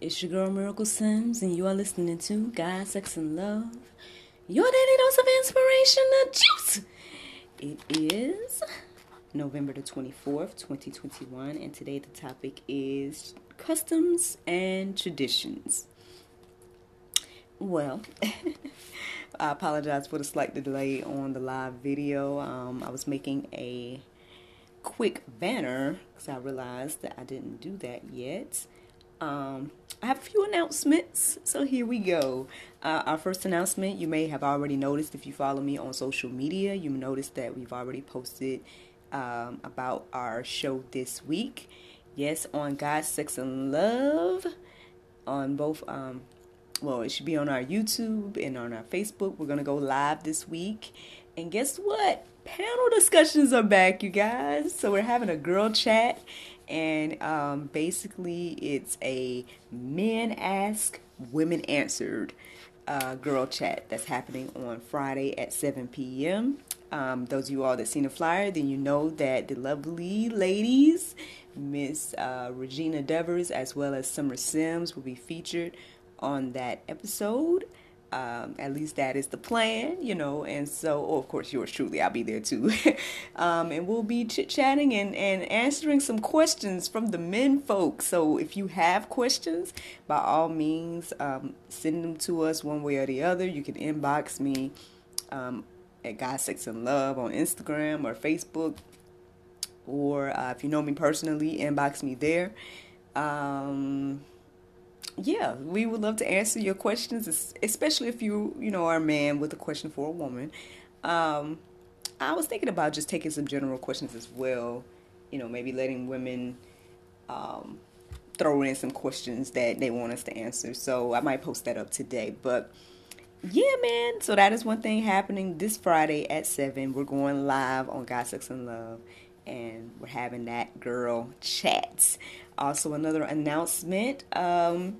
It's your girl Miracle Sims, and you are listening to God, Sex, and Love, your daily dose of inspiration, the juice. It is November the 24th, 2021, and today the topic is customs and traditions. Well, I apologize for the slight delay on the live video. Um, I was making a quick banner because I realized that I didn't do that yet. Um, I have a few announcements, so here we go. Uh, our first announcement, you may have already noticed if you follow me on social media, you noticed that we've already posted um, about our show this week. Yes, on God, Sex, and Love, on both, um, well, it should be on our YouTube and on our Facebook. We're going to go live this week. And guess what? panel discussions are back, you guys. So we're having a girl chat, and um, basically it's a men ask, women answered uh, girl chat that's happening on Friday at 7 p.m. Um, those of you all that seen the flyer, then you know that the lovely ladies, Miss uh, Regina Devers as well as Summer Sims, will be featured on that episode. Um, at least that is the plan, you know. And so, oh, of course, yours truly, I'll be there too. um, and we'll be chit chatting and, and answering some questions from the men folks. So, if you have questions, by all means, um, send them to us one way or the other. You can inbox me um, at God, Sex, and Love on Instagram or Facebook. Or uh, if you know me personally, inbox me there. Um, yeah, we would love to answer your questions, especially if you, you know, are a man with a question for a woman. Um, I was thinking about just taking some general questions as well. You know, maybe letting women um, throw in some questions that they want us to answer. So I might post that up today. But yeah, man. So that is one thing happening this Friday at 7. We're going live on God, Sex, and Love. And we're having that girl chat. Also, another announcement. Um,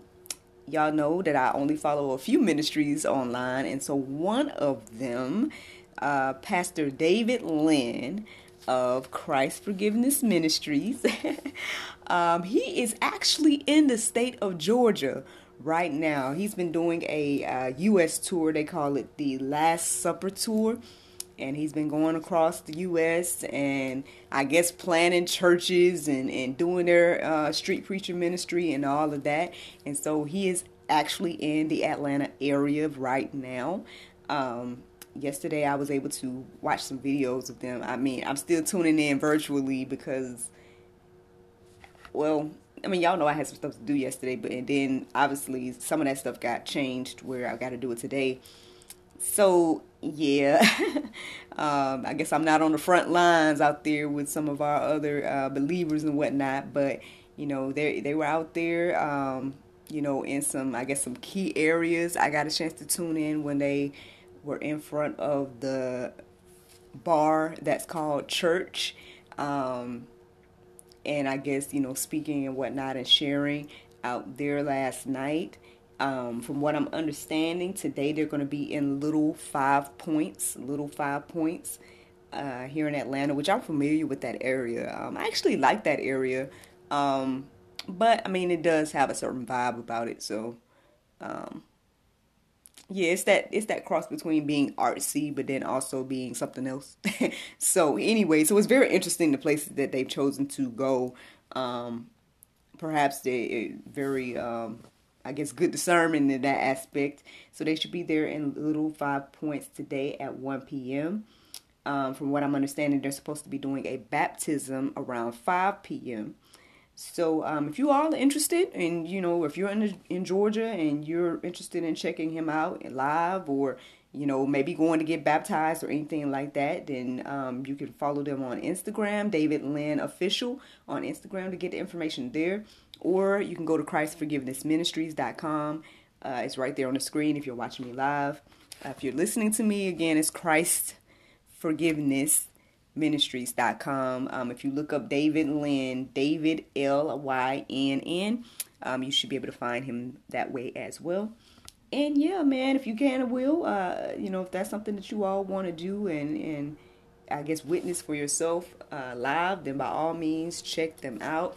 y'all know that I only follow a few ministries online, and so one of them, uh, Pastor David Lynn of Christ Forgiveness Ministries, um, he is actually in the state of Georgia right now. He's been doing a uh, U.S. tour. They call it the Last Supper Tour and he's been going across the U.S. and I guess planning churches and, and doing their uh, street preacher ministry and all of that. And so he is actually in the Atlanta area right now. Um, yesterday I was able to watch some videos of them. I mean, I'm still tuning in virtually because, well, I mean, y'all know I had some stuff to do yesterday, but and then obviously some of that stuff got changed where I got to do it today. So yeah, um, I guess I'm not on the front lines out there with some of our other uh, believers and whatnot, but you know they they were out there, um, you know, in some I guess some key areas. I got a chance to tune in when they were in front of the bar that's called church. Um, and I guess you know speaking and whatnot and sharing out there last night um, from what I'm understanding, today they're going to be in Little Five Points, Little Five Points uh, here in Atlanta, which I'm familiar with that area. Um, I actually like that area. Um, but I mean, it does have a certain vibe about it. So, um, yeah, it's that it's that cross between being artsy, but then also being something else. so anyway, so it's very interesting the places that they've chosen to go. Um, perhaps they very, um, I guess, good discernment in that aspect. So they should be there in Little Five Points today at 1 p.m. Um, from what I'm understanding, they're supposed to be doing a baptism around 5 p.m. So um, if you all are interested, and you know, if you're in in Georgia and you're interested in checking him out live, or you know, maybe going to get baptized or anything like that, then um, you can follow them on Instagram, David Lynn Official on Instagram to get the information there, or you can go to ChristForgivenessMinistries.com. Uh, it's right there on the screen if you're watching me live. Uh, if you're listening to me again, it's Christ Forgiveness ministries.com. Um, if you look up David Lynn, David L Y N N, um, you should be able to find him that way as well. And yeah, man, if you can and will, uh, you know, if that's something that you all want to do and and I guess witness for yourself uh, live, then by all means check them out.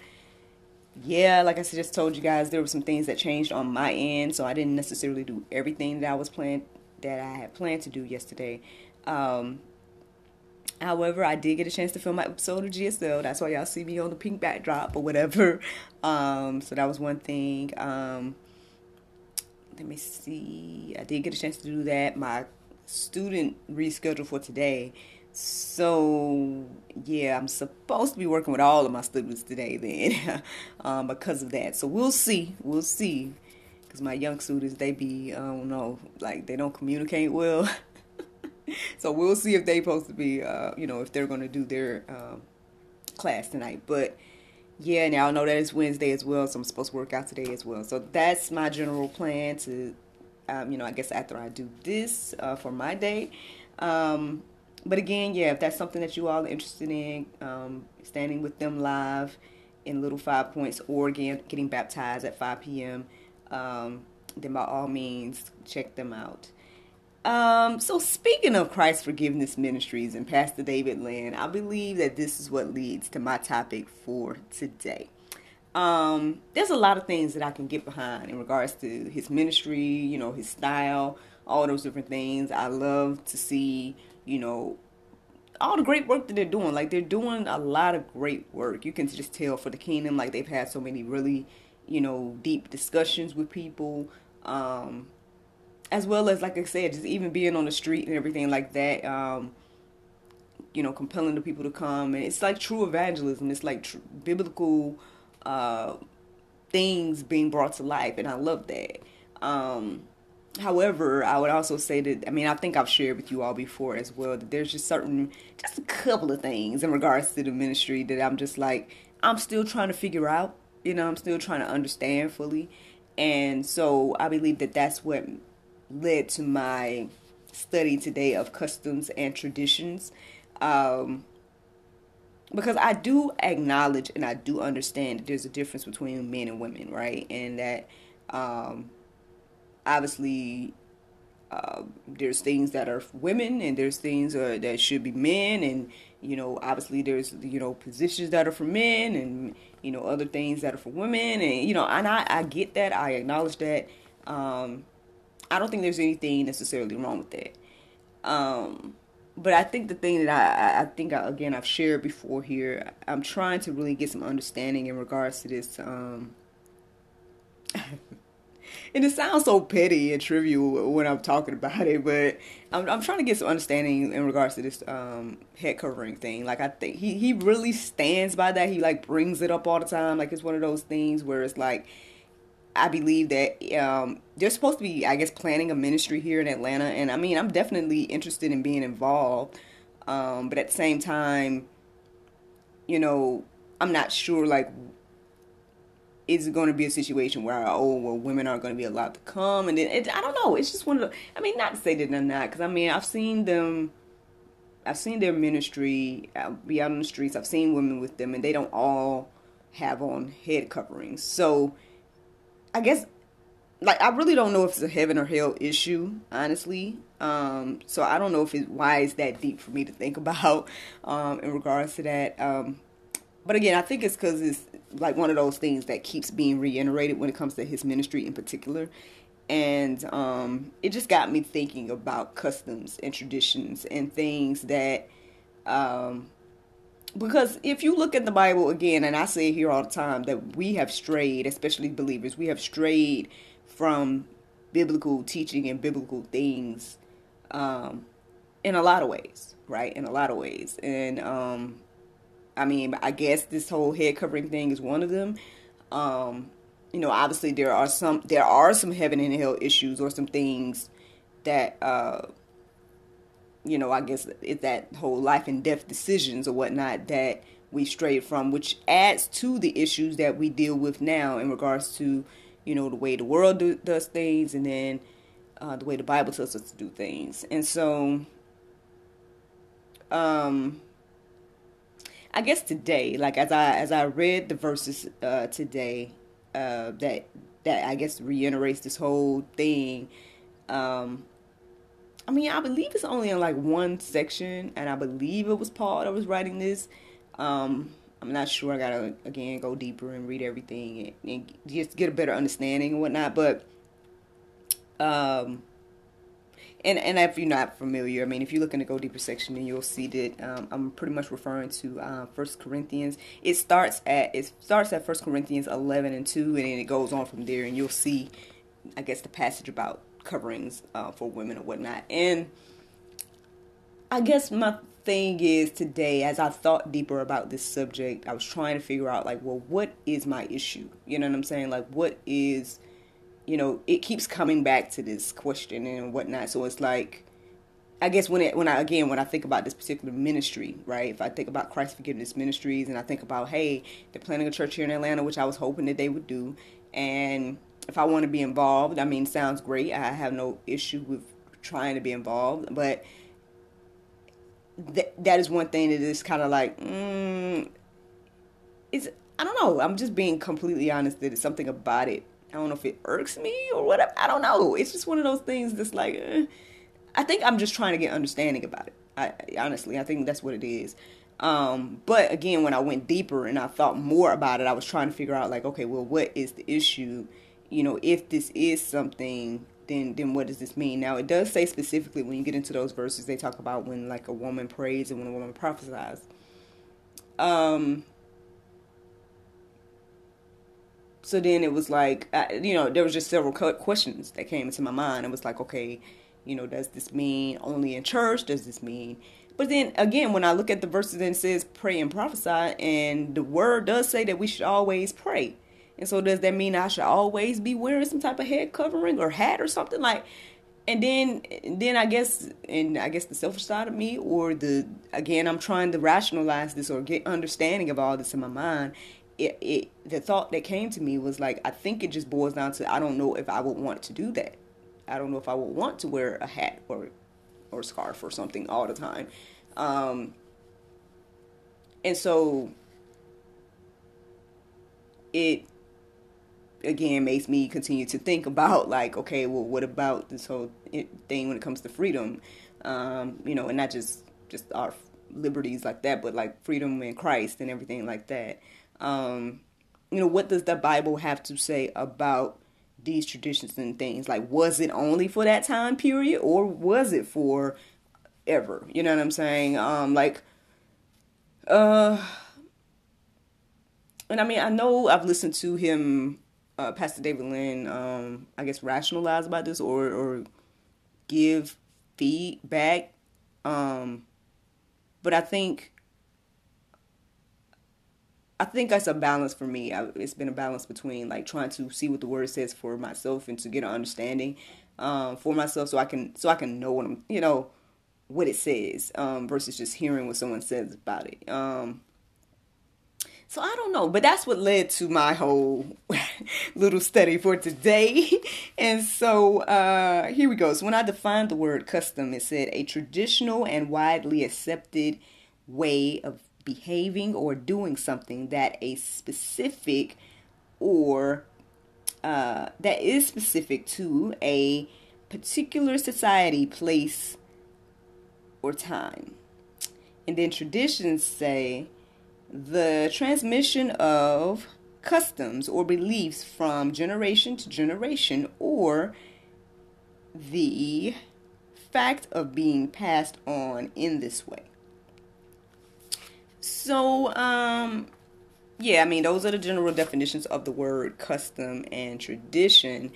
Yeah, like I just told you guys, there were some things that changed on my end, so I didn't necessarily do everything that I was planned that I had planned to do yesterday. Um, However, I did get a chance to film my episode of GSL. That's why y'all see me on the pink backdrop or whatever. Um, so that was one thing. Um, let me see. I did get a chance to do that. My student rescheduled for today. So yeah, I'm supposed to be working with all of my students today then, um, because of that. So we'll see. We'll see. Because my young students, they be, I don't know, like they don't communicate well. so we'll see if they're supposed to be, uh, you know, if they're going to do their um, class tonight. But yeah, now I know that it's Wednesday as well, so I'm supposed to work out today as well. So that's my general plan to, um, you know, I guess after I do this uh, for my day. Um, but again, yeah, if that's something that you all are interested in, um, standing with them live in Little Five Points or again getting baptized at 5 p.m., um, then by all means check them out. Um, so speaking of Christ Forgiveness Ministries and Pastor David Lynn, I believe that this is what leads to my topic for today. Um, there's a lot of things that I can get behind in regards to his ministry, you know, his style, all those different things. I love to see, you know, all the great work that they're doing. Like they're doing a lot of great work. You can just tell for the kingdom, like they've had so many really, you know, deep discussions with people. Um, as well as like I said, just even being on the street and everything like that. Um, you know, compelling the people to come, and it's like true evangelism. It's like tr- biblical uh, things being brought to life, and I love that. Um, however, I would also say that I mean I think I've shared with you all before as well that there's just certain, just a couple of things in regards to the ministry that I'm just like I'm still trying to figure out. You know, I'm still trying to understand fully, and so I believe that that's what led to my study today of customs and traditions. Um, because I do acknowledge and I do understand that there's a difference between men and women, right? And that um, obviously uh, there's things that are women and there's things uh, that should be men and you know obviously there's you know positions that are for men and you know other things that are for women and you know and I, I get that I acknowledge that um, I don't think there's anything necessarily wrong with that. Um, but I think the thing that I, I think I, again I've shared before here, I'm trying to really get some understanding in regards to this. Um, and it sounds so petty and trivial when I'm talking about it, but I'm, I'm trying to get some understanding in regards to this um, head covering thing. Like I think he he really stands by that. He like brings it up all the time. Like it's one of those things where it's like I believe that um, they're supposed to be, I guess, planning a ministry here in Atlanta, and I mean, I'm definitely interested in being involved, um, but at the same time, you know, I'm not sure like is it going to be a situation where oh well women aren't going to be allowed to come and then it, I don't know it's just one of the I mean not to say that they're not because I mean I've seen them I've seen their ministry I'll be out on the streets I've seen women with them and they don't all have on head coverings so I guess like I really don't know if it's a heaven or hell issue, honestly. Um, so I don't know if it why it's that deep for me to think about um, in regards to that. Um, but again, I think it's because it's like one of those things that keeps being reiterated when it comes to his ministry in particular. And um, it just got me thinking about customs and traditions and things that, um, because if you look at the Bible again, and I say here all the time, that we have strayed, especially believers, we have strayed from biblical teaching and biblical things um, in a lot of ways, right? In a lot of ways. And um, I mean, I guess this whole head covering thing is one of them. Um, you know, obviously there are some there are some heaven and hell issues or some things that uh, you know, I guess it's that whole life and death decisions or whatnot that we strayed from, which adds to the issues that we deal with now in regards to, you know, the way the world do, does things and then uh, the way the Bible tells us to do things. And so, um, I guess today, like as I as I read the verses uh, today, uh, that that I guess reiterates this whole thing. Um, I mean, I believe it's only in like one section, and I believe it was Paul that was writing this. Um, I'm not sure. I gotta again go deeper and read everything and, and just get a better understanding and whatnot. But um, and and if you're not familiar, I mean, if you look in the Go Deeper section, then you'll see that um, I'm pretty much referring to uh, First Corinthians. It starts at it starts at First Corinthians 11 and 2, and then it goes on from there, and you'll see, I guess, the passage about coverings uh, for women and whatnot. And I guess my thing is today, as I thought deeper about this subject, I was trying to figure out like, well, what is my issue? You know what I'm saying? Like, what is you know, it keeps coming back to this question and whatnot. So it's like, I guess when it when I again when I think about this particular ministry, right? If I think about Christ Forgiveness Ministries and I think about hey, they're planning a church here in Atlanta, which I was hoping that they would do, and if I want to be involved, I mean, sounds great. I have no issue with trying to be involved, but that that is one thing that is kind of like, mm, it's I don't know. I'm just being completely honest that it's something about it I don't know if it irks me or whatever. I don't know. It's just one of those things that's like, eh. I think I'm just trying to get understanding about it. I honestly, I think that's what it is. Um, but again, when I went deeper and I thought more about it, I was trying to figure out like, okay, well, what is the issue? You know, if this is something, then then what does this mean? Now, it does say specifically when you get into those verses, they talk about when like a woman prays and when a woman prophesies. Um, so then it was like I, you know there was just several questions that came into my mind. It was like okay you know does this mean only in church? Does this mean but then again when i look at the verses and it says pray and prophesy and the word does say that we should always pray. And so does that mean i should always be wearing some type of head covering or hat or something? Like and then then i guess and i guess the selfish side of me or the again i'm trying to rationalize this or get understanding of all this in my mind it, it the thought that came to me was like I think it just boils down to I don't know if I would want to do that. I don't know if I would want to wear a hat or or scarf or something all the time. Um, and so it again makes me continue to think about like okay well what about this whole thing when it comes to freedom um, you know and not just just our liberties like that but like freedom in christ and everything like that um, you know, what does the Bible have to say about these traditions and things? Like, was it only for that time period or was it for ever? You know what I'm saying? Um, like, uh, and I mean, I know I've listened to him, uh, Pastor David Lynn, um, I guess rationalize about this or, or give feedback. Um, but I think I think that's a balance for me. I, it's been a balance between like trying to see what the word says for myself and to get an understanding um, for myself, so I can so I can know what I'm you know what it says um, versus just hearing what someone says about it. Um, so I don't know, but that's what led to my whole little study for today. and so uh, here we go. So when I defined the word custom, it said a traditional and widely accepted way of behaving or doing something that a specific or uh, that is specific to a particular society, place, or time. And then traditions say the transmission of customs or beliefs from generation to generation, or the fact of being passed on in this way. So, um, yeah, I mean, those are the general definitions of the word custom and tradition.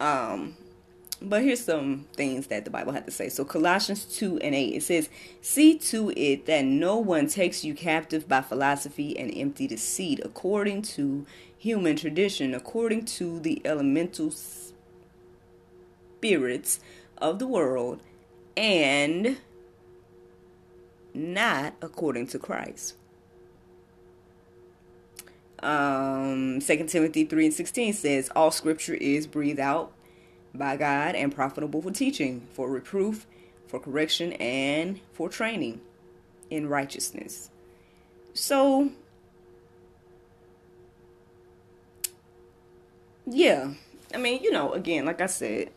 Um, but here's some things that the Bible had to say. So Colossians 2 and 8, it says, See to it that no one takes you captive by philosophy and empty deceit, according to human tradition, according to the elemental spirits of the world, and not according to Christ. Um, 2 Timothy 3 and 16 says, All scripture is breathed out by God and profitable for teaching, for reproof, for correction, and for training in righteousness. So, yeah, I mean, you know, again, like I said,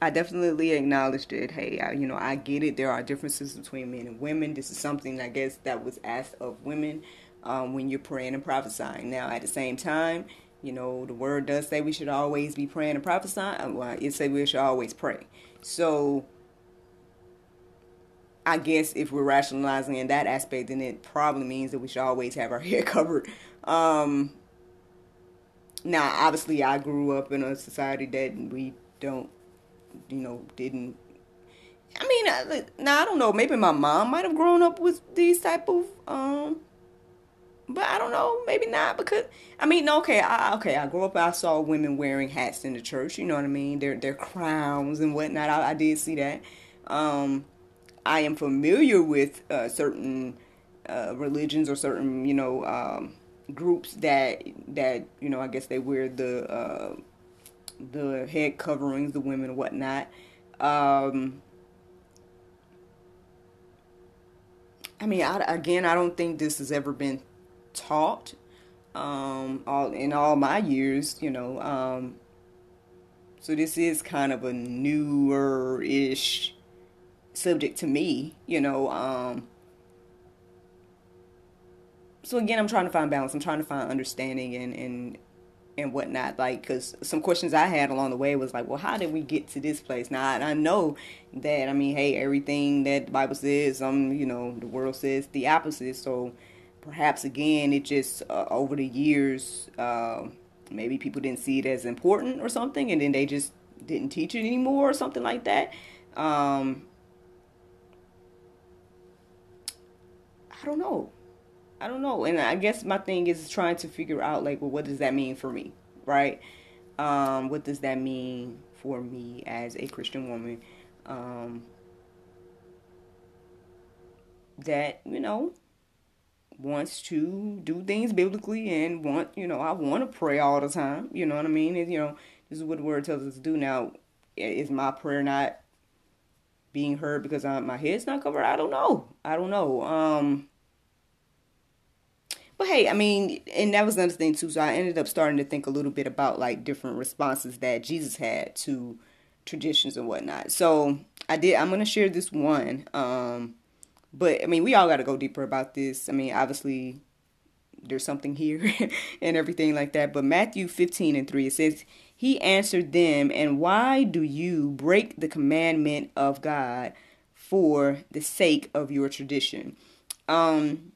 I definitely acknowledged it. Hey, I, you know, I get it. There are differences between men and women. This is something I guess that was asked of women um, when you're praying and prophesying. Now, at the same time, you know, the word does say we should always be praying and prophesying. Well, it says we should always pray. So, I guess if we're rationalizing in that aspect, then it probably means that we should always have our hair covered. Um, now, obviously, I grew up in a society that we don't, you know, didn't. I mean, now I don't know. Maybe my mom might have grown up with these type of um, but I don't know, maybe not because I mean, okay, I, okay, I grew up. I saw women wearing hats in the church. You know what I mean? Their their crowns and whatnot. I, I did see that. Um, I am familiar with uh, certain uh, religions or certain you know um, groups that that you know I guess they wear the uh, the head coverings, the women and whatnot. Um, I mean, I, again, I don't think this has ever been taught um, all in all my years, you know. Um, so this is kind of a newer ish subject to me, you know. Um, so again, I'm trying to find balance. I'm trying to find understanding and and and whatnot. Like, because some questions I had along the way was like, well, how did we get to this place? Now, I, I know that I mean, hey, everything that the Bible says, um, you know, the world says the opposite. So perhaps again it just uh, over the years uh, maybe people didn't see it as important or something and then they just didn't teach it anymore or something like that. Um, i don't know. I don't know. And i guess my thing is trying to figure out like well what does that mean for me right? Um, what does that mean for me as a christian woman? Um, that you know wants to do things biblically and want, you know, I want to pray all the time. You know what I mean? And, you know, this is what the word tells us to do. Now, is my prayer not being heard because I, my head's not covered? I don't know. I don't know. Um, but hey, I mean, and that was another thing too. So I ended up starting to think a little bit about like different responses that Jesus had to traditions and whatnot. So I did. I'm gonna share this one. Um, but I mean, we all got to go deeper about this. I mean, obviously, there's something here and everything like that. But Matthew 15 and 3, it says, He answered them, And why do you break the commandment of God for the sake of your tradition? Um,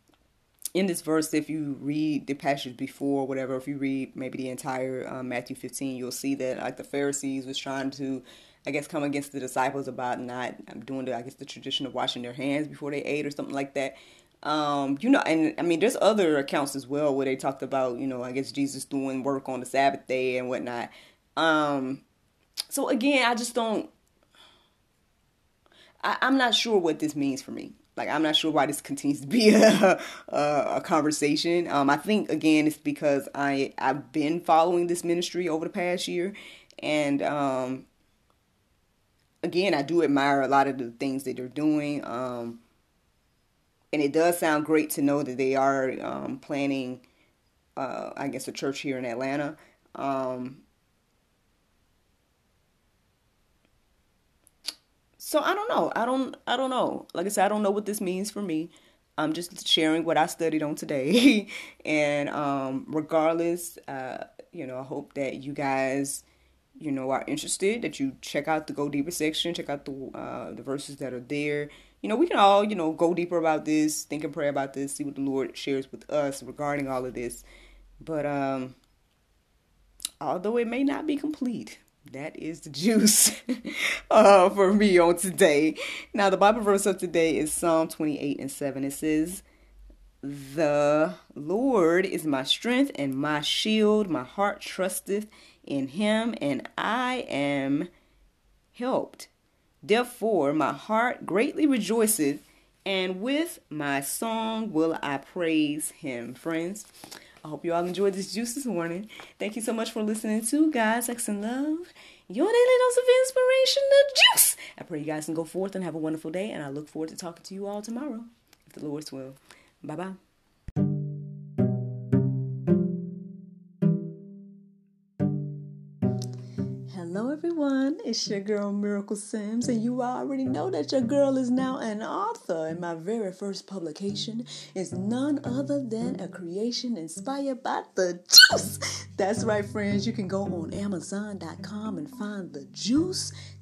in this verse, if you read the passage before, whatever, if you read maybe the entire um, Matthew 15, you'll see that like the Pharisees was trying to I guess, come against the disciples about not doing the, I guess, the tradition of washing their hands before they ate or something like that. Um, you know, and I mean, there's other accounts as well where they talked about, you know, I guess Jesus doing work on the Sabbath day and whatnot. Um, so again, I just don't. I, I'm not sure what this means for me. Like, I'm not sure why this continues to be a, a, a conversation. Um, I think again, it's because I I've been following this ministry over the past year, and um, again, I do admire a lot of the things that they're doing. Um, and it does sound great to know that they are um, planning, uh, I guess, a church here in Atlanta. Um, so I don't know. I don't. I don't know. Like I said, I don't know what this means for me. I'm just sharing what I studied on today. and um, regardless, uh, you know, I hope that you guys, you know, are interested, that you check out the Go Deeper section, check out the uh, the verses that are there. You know, we can all, you know, go deeper about this, think and pray about this, see what the Lord shares with us regarding all of this. But um although it may not be complete, that is the juice uh, for me on today. Now, the Bible verse of today is Psalm 28 and 7. It says, The Lord is my strength and my shield. My heart trusteth in him, and I am helped. Therefore, my heart greatly rejoiceth, and with my song will I praise him. Friends, I hope you all enjoyed this juice this morning. Thank you so much for listening to God, Sex, and Love, your daily dose of inspiration, the juice. I pray you guys can go forth and have a wonderful day, and I look forward to talking to you all tomorrow, if the Lord's will. Bye bye. Hello, everyone. It's your girl Miracle Sims, and you already know that your girl is now an author. And my very first publication is none other than a creation inspired by the juice. That's right, friends. You can go on Amazon.com and find the juice